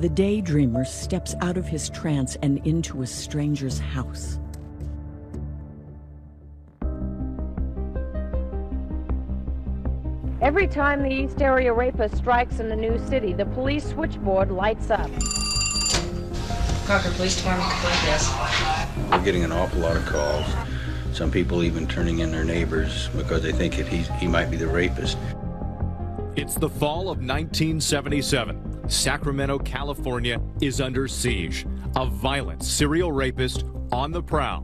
The daydreamer steps out of his trance and into a stranger's house. Every time the East Area Rapist strikes in a new city, the police switchboard lights up. Concord Police Department complaint desk. We're getting an awful lot of calls. Some people even turning in their neighbors because they think if he's, he might be the rapist. It's the fall of 1977. Sacramento, California is under siege. A violent serial rapist on the prowl.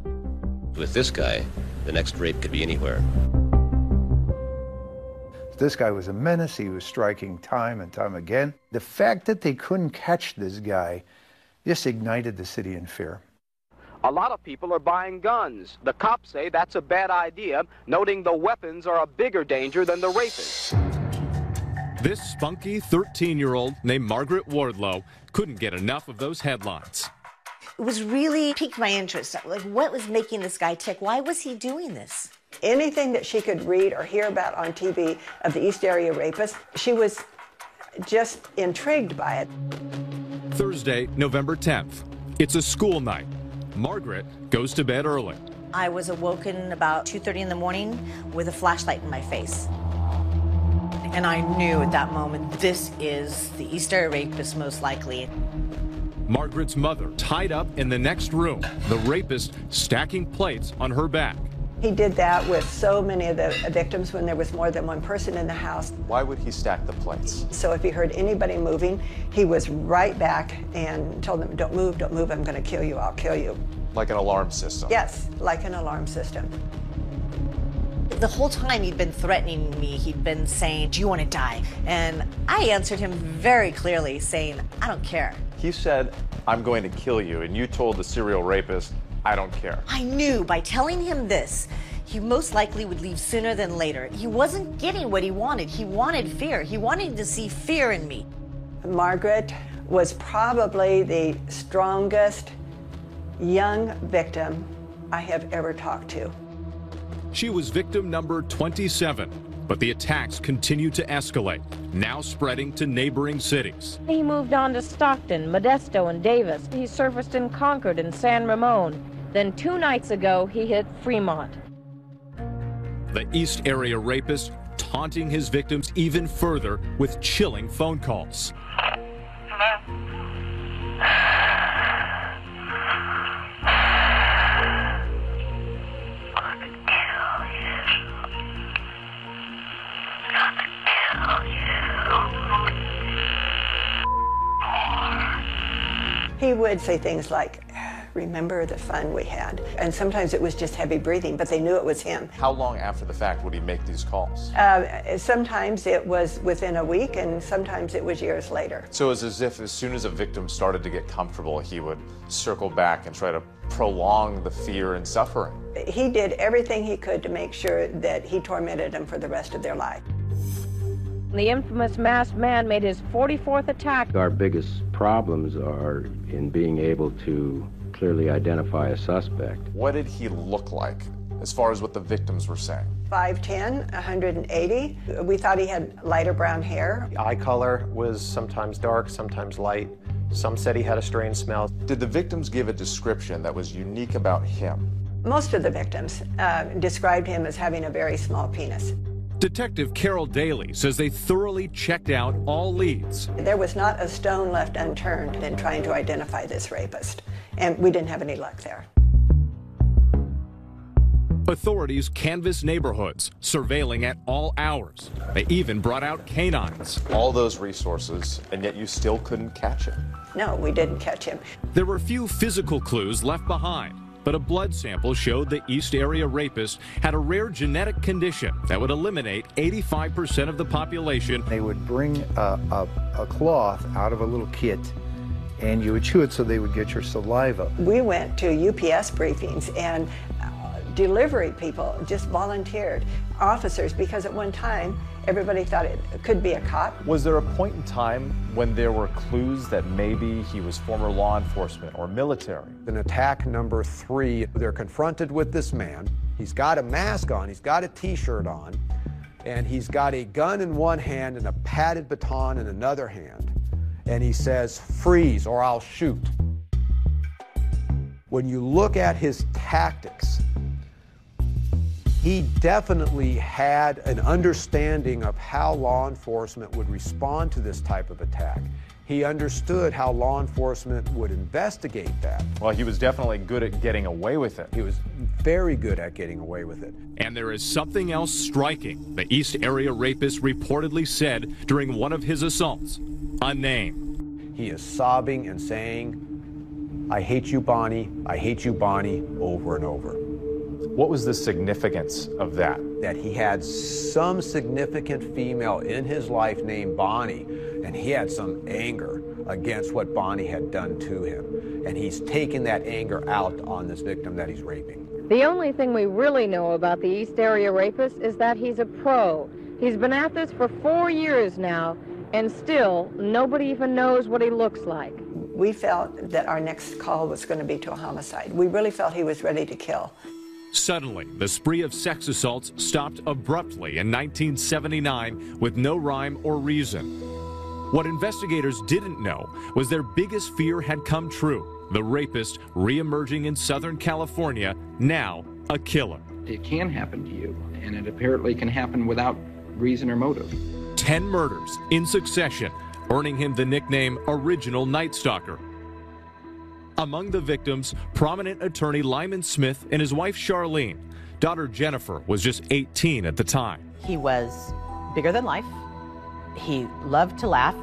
With this guy, the next rape could be anywhere. This guy was a menace. He was striking time and time again. The fact that they couldn't catch this guy just ignited the city in fear. A lot of people are buying guns. The cops say that's a bad idea, noting the weapons are a bigger danger than the rapists. This spunky 13 year old named Margaret Wardlow couldn't get enough of those headlines. It was really piqued my interest. Like, what was making this guy tick? Why was he doing this? Anything that she could read or hear about on TV of the East Area rapist, she was just intrigued by it. Thursday, November 10th. It's a school night. Margaret goes to bed early. I was awoken about 2:30 in the morning with a flashlight in my face. And I knew at that moment this is the Easter rapist most likely. Margaret's mother tied up in the next room, the rapist stacking plates on her back. He did that with so many of the victims when there was more than one person in the house. Why would he stack the plates? So if he heard anybody moving, he was right back and told them, don't move, don't move, I'm going to kill you, I'll kill you. Like an alarm system? Yes, like an alarm system. The whole time he'd been threatening me, he'd been saying, Do you want to die? And I answered him very clearly, saying, I don't care. He said, I'm going to kill you, and you told the serial rapist, I don't care. I knew by telling him this, he most likely would leave sooner than later. He wasn't getting what he wanted. He wanted fear. He wanted to see fear in me. Margaret was probably the strongest young victim I have ever talked to. She was victim number 27, but the attacks continued to escalate, now spreading to neighboring cities. He moved on to Stockton, Modesto, and Davis. He surfaced in Concord and San Ramon. Then two nights ago, he hit Fremont. The East Area rapist taunting his victims even further with chilling phone calls. Hello? He would say things like, remember the fun we had. And sometimes it was just heavy breathing, but they knew it was him. How long after the fact would he make these calls? Uh, sometimes it was within a week, and sometimes it was years later. So it's as if as soon as a victim started to get comfortable, he would circle back and try to prolong the fear and suffering. He did everything he could to make sure that he tormented them for the rest of their life. The infamous masked man made his 44th attack. Our biggest problems are in being able to clearly identify a suspect. What did he look like as far as what the victims were saying? 5'10, 180. We thought he had lighter brown hair. The eye color was sometimes dark, sometimes light. Some said he had a strange smell. Did the victims give a description that was unique about him? Most of the victims uh, described him as having a very small penis. Detective Carol Daly says they thoroughly checked out all leads. There was not a stone left unturned in trying to identify this rapist, and we didn't have any luck there. Authorities canvassed neighborhoods, surveilling at all hours. They even brought out canines. All those resources, and yet you still couldn't catch him. No, we didn't catch him. There were few physical clues left behind, but a blood sample showed the East Area rapist had a rare genetic condition that would eliminate 85% of the population. They would bring a, a, a cloth out of a little kit and you would chew it so they would get your saliva. We went to UPS briefings and uh, delivery people just volunteered, officers, because at one time everybody thought it could be a cop. Was there a point in time when there were clues that maybe he was former law enforcement or military? In attack number three, they're confronted with this man. He's got a mask on, he's got a t shirt on, and he's got a gun in one hand and a padded baton in another hand. And he says, Freeze or I'll shoot. When you look at his tactics, he definitely had an understanding of how law enforcement would respond to this type of attack. He understood how law enforcement would investigate that. Well, he was definitely good at getting away with it. He was very good at getting away with it. And there is something else striking. The East Area rapist reportedly said during one of his assaults a name. He is sobbing and saying, I hate you, Bonnie. I hate you, Bonnie, over and over. What was the significance of that? That he had some significant female in his life named Bonnie, and he had some anger against what Bonnie had done to him. And he's taking that anger out on this victim that he's raping. The only thing we really know about the East Area rapist is that he's a pro. He's been at this for four years now, and still nobody even knows what he looks like. We felt that our next call was going to be to a homicide. We really felt he was ready to kill. Suddenly, the spree of sex assaults stopped abruptly in 1979 with no rhyme or reason. What investigators didn't know was their biggest fear had come true the rapist reemerging in Southern California, now a killer. It can happen to you, and it apparently can happen without reason or motive. Ten murders in succession, earning him the nickname Original Night Stalker. Among the victims, prominent attorney Lyman Smith and his wife Charlene. Daughter Jennifer was just 18 at the time. He was bigger than life. He loved to laugh.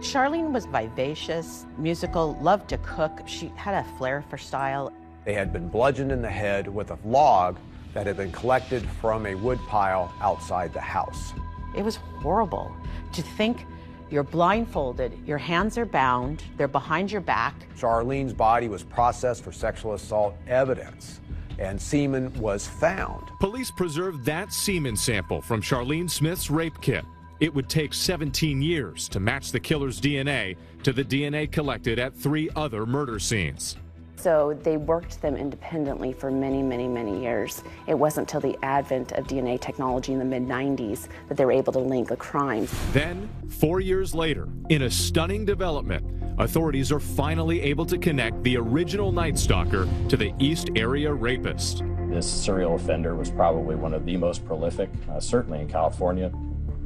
Charlene was vivacious, musical, loved to cook. She had a flair for style. They had been bludgeoned in the head with a log that had been collected from a woodpile outside the house. It was horrible to think you're blindfolded, your hands are bound, they're behind your back. Charlene's body was processed for sexual assault evidence, and semen was found. Police preserved that semen sample from Charlene Smith's rape kit. It would take 17 years to match the killer's DNA to the DNA collected at three other murder scenes. So they worked them independently for many, many, many years. It wasn't until the advent of DNA technology in the mid 90s that they were able to link a crime. Then, four years later, in a stunning development, authorities are finally able to connect the original Night Stalker to the East Area rapist. This serial offender was probably one of the most prolific, uh, certainly in California,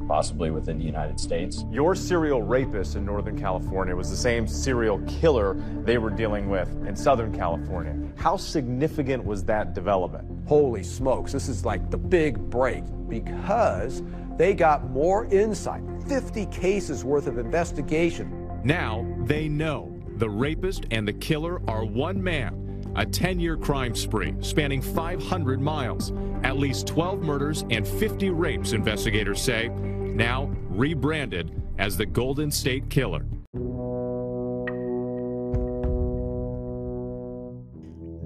possibly within the United States. Your serial rapist in Northern California was the same serial killer they were dealing with in Southern California. How significant was that development? Holy smokes, this is like the big break because they got more insight, 50 cases worth of investigation. Now they know the rapist and the killer are one man, a 10 year crime spree spanning 500 miles, at least 12 murders and 50 rapes, investigators say, now rebranded as the Golden State Killer.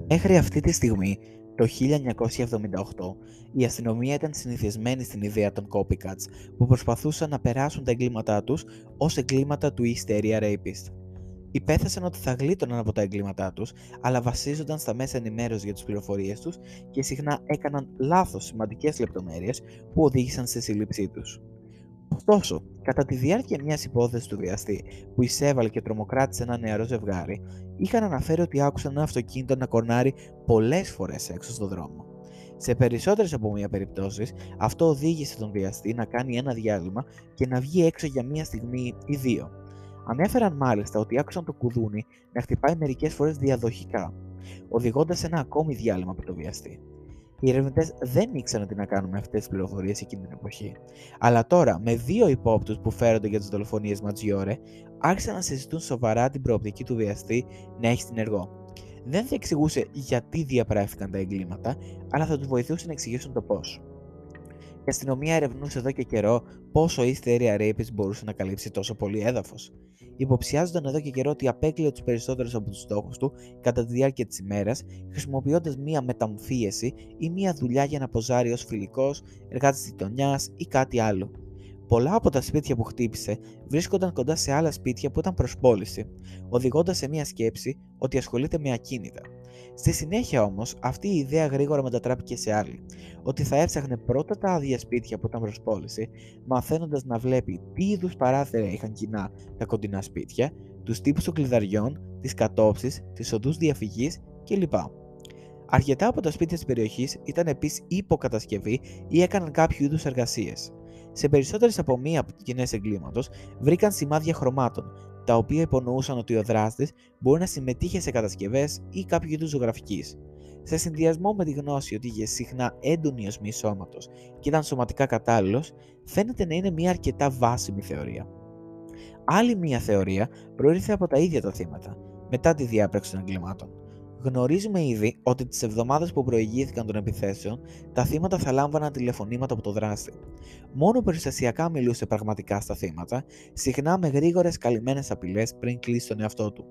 Μέχρι αυτή τη στιγμή, το 1978, η αστυνομία ήταν συνηθισμένη στην ιδέα των copycats που προσπαθούσαν να περάσουν τα εγκλήματά τους ως εγκλήματα του East Area Rapist. Υπέθεσαν ότι θα γλίτωναν από τα εγκλήματά τους, αλλά βασίζονταν στα μέσα ενημέρωσης για τις πληροφορίες τους και συχνά έκαναν λάθος σημαντικές λεπτομέρειες που οδήγησαν στη σύλληψή τους. Ωστόσο, κατά τη διάρκεια μιας υπόθεσης του βιαστή που εισέβαλε και τρομοκράτησε ένα νεαρό ζευγάρι, είχαν αναφέρει ότι άκουσαν ένα αυτοκίνητο να κορνάρει πολλές φορές έξω στον δρόμο. Σε περισσότερες από μία περιπτώσεις, αυτό οδήγησε τον βιαστή να κάνει ένα διάλειμμα και να βγει έξω για μία στιγμή ή δύο. Ανέφεραν μάλιστα ότι άκουσαν το κουδούνι να χτυπάει μερικές φορές διαδοχικά, οδηγώντας ένα ακόμη διάλειμμα από το βιαστή. Οι ερευνητές δεν ήξεραν τι να κάνουν με αυτές τις πληροφορίες εκείνη την εποχή. Αλλά τώρα, με δύο υπόπτους που φέρονται για τις δολοφονίες Ματζιόρε, άρχισαν να συζητούν σοβαρά την προοπτική του βιαστή να έχει συνεργό. Δεν θα εξηγούσε γιατί διαπράχθηκαν τα εγκλήματα, αλλά θα τους βοηθούσε να εξηγήσουν το πώς. Η αστυνομία ερευνούσε εδώ και καιρό πόσο η East Area μπορούσε να καλύψει τόσο πολύ έδαφος υποψιάζονταν εδώ και καιρό ότι απέκλειε τους περισσότερους από τους στόχους του κατά τη διάρκεια της ημέρας, χρησιμοποιώντας μία μεταμφίεση ή μία δουλειά για να ποζάρει ως φιλικός, εργάτης γειτονιάς ή κάτι άλλο. Πολλά από τα σπίτια που χτύπησε βρίσκονταν κοντά σε άλλα σπίτια που ήταν προς πώληση, οδηγώντας σε μία σκέψη ότι ασχολείται με ακίνητα. Στη συνέχεια όμως, αυτή η ιδέα γρήγορα μετατράπηκε σε άλλη. Ότι θα έψαχνε πρώτα τα άδεια σπίτια που ήταν προς πώληση, μαθαίνοντας να βλέπει τι είδους παράθυρα είχαν κοινά τα κοντινά σπίτια, τους τύπους των κλειδαριών, τις κατόψεις, τις οδούς διαφυγής κλπ. Αρκετά από τα σπίτια της περιοχής ήταν επίσης υποκατασκευή ή έκαναν κάποιο είδους εργασίες. Σε περισσότερες από μία από τις κοινές εγκλήματος βρήκαν σημάδια χρωμάτων, τα οποία υπονοούσαν ότι ο δράστης μπορεί να συμμετείχε σε κατασκευές ή κάποιο είδους ζωγραφικής. Σε συνδυασμό με τη γνώση ότι είχε συχνά έντονη οσμή σώματος και ήταν σωματικά κατάλληλος, φαίνεται να είναι μια αρκετά βάσιμη θεωρία. Άλλη μια θεωρία προήρθε από τα ίδια τα θύματα, μετά τη διάπραξη των εγκλημάτων. Γνωρίζουμε ήδη ότι τις εβδομάδες που προηγήθηκαν των επιθέσεων, τα θύματα θα λάμβαναν τηλεφωνήματα από το δράστη. Μόνο περιστασιακά μιλούσε πραγματικά στα θύματα, συχνά με γρήγορες καλυμμένες απειλές πριν κλείσει τον εαυτό του.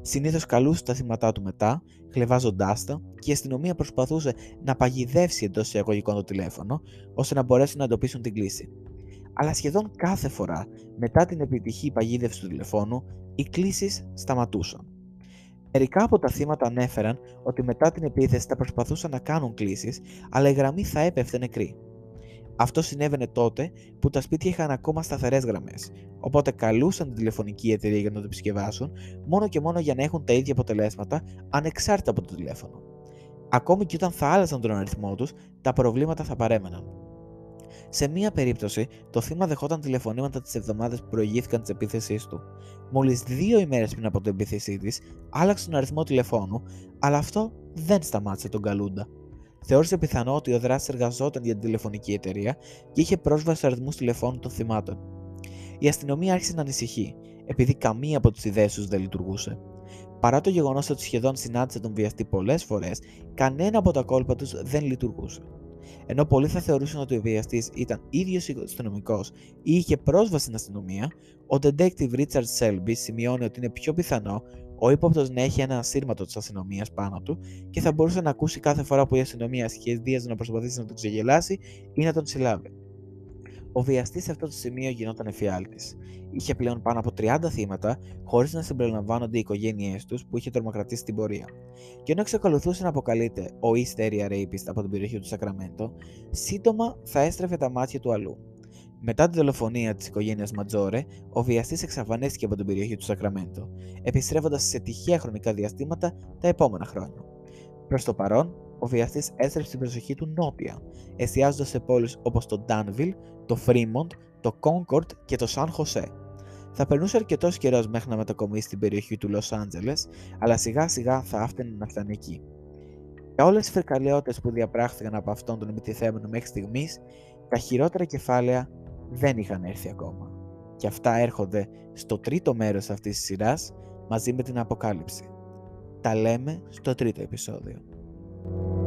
Συνήθως καλούσε τα θύματα του μετά, χλεβάζοντάς τα, και η αστυνομία προσπαθούσε να παγιδεύσει εντός εισαγωγικών το τηλέφωνο, ώστε να μπορέσουν να εντοπίσουν την κλίση. Αλλά σχεδόν κάθε φορά, μετά την επιτυχή παγίδευση του τηλεφώνου, οι κλήσει σταματούσαν. Μερικά από τα θύματα ανέφεραν ότι μετά την επίθεση θα προσπαθούσαν να κάνουν κλήσεις, αλλά η γραμμή θα έπεφτε νεκρή. Αυτό συνέβαινε τότε που τα σπίτια είχαν ακόμα σταθερές γραμμές, οπότε καλούσαν την τηλεφωνική εταιρεία για να το επισκευάσουν μόνο και μόνο για να έχουν τα ίδια αποτελέσματα ανεξάρτητα από το τηλέφωνο. Ακόμη και όταν θα άλλαζαν τον αριθμό τους, τα προβλήματα θα παρέμεναν. Σε μία περίπτωση, το θύμα δεχόταν τηλεφωνήματα τις εβδομάδες που προηγήθηκαν της επίθεσής του. Μόλις δύο ημέρες πριν από την επίθεσή τη, άλλαξε τον αριθμό τηλεφώνου, αλλά αυτό δεν σταμάτησε τον Καλούντα. Θεώρησε πιθανό ότι ο δράστης εργαζόταν για την τηλεφωνική εταιρεία και είχε πρόσβαση στου αριθμούς τηλεφώνου των θυμάτων. Η αστυνομία άρχισε να ανησυχεί, επειδή καμία από τις ιδέες τους δεν λειτουργούσε. Παρά το γεγονός ότι σχεδόν συνάντησε τον βιαστή πολλές φορές, κανένα από τα κόλπα τους δεν λειτουργούσε. Ενώ πολλοί θα θεωρούσαν ότι ο βιαστής ήταν ίδιος αστυνομικό ή είχε πρόσβαση στην αστυνομία, ο detective Richard Selby σημειώνει ότι είναι πιο πιθανό ο ύποπτος να έχει ένα ασύρματο της αστυνομίας πάνω του και θα μπορούσε να ακούσει κάθε φορά που η αστυνομία σχεδίαζε να προσπαθήσει να τον ξεγελάσει ή να τον συλλάβει. Ο βιαστής σε αυτό το σημείο γινόταν εφιάλτης. Είχε πλέον πάνω από 30 θύματα, χωρίς να συμπεριλαμβάνονται οι οικογένειές τους που είχε τρομοκρατήσει την πορεία. Και ενώ εξακολουθούσε να αποκαλείται ο East Area Rapist από την περιοχή του Σακραμέντο, σύντομα θα έστρεφε τα μάτια του αλλού. Μετά τη δολοφονία της οικογένειας Ματζόρε, ο βιαστής εξαφανίστηκε από την περιοχή του Σακραμέντο, επιστρέφοντας σε τυχαία χρονικά διαστήματα τα επόμενα χρόνια. Προς το παρόν, ο βιαστής έστρεψε την προσοχή του νότια, εστιάζοντας σε πόλεις όπως το Danville, το Fremont, το Concord και το San Jose. Θα περνούσε αρκετός καιρός μέχρι να μετακομίσει στην περιοχή του Los Angeles, αλλά σιγά σιγά θα άφτανε να φτάνει εκεί. Για όλες τις φρικαλαιότητες που διαπράχθηκαν από αυτόν τον επιτιθέμενο μέχρι στιγμής, τα χειρότερα κεφάλαια δεν είχαν έρθει ακόμα. Και αυτά έρχονται στο τρίτο μέρος αυτής της σειράς μαζί με την αποκάλυψη. Τα λέμε στο τρίτο επεισόδιο. Thank you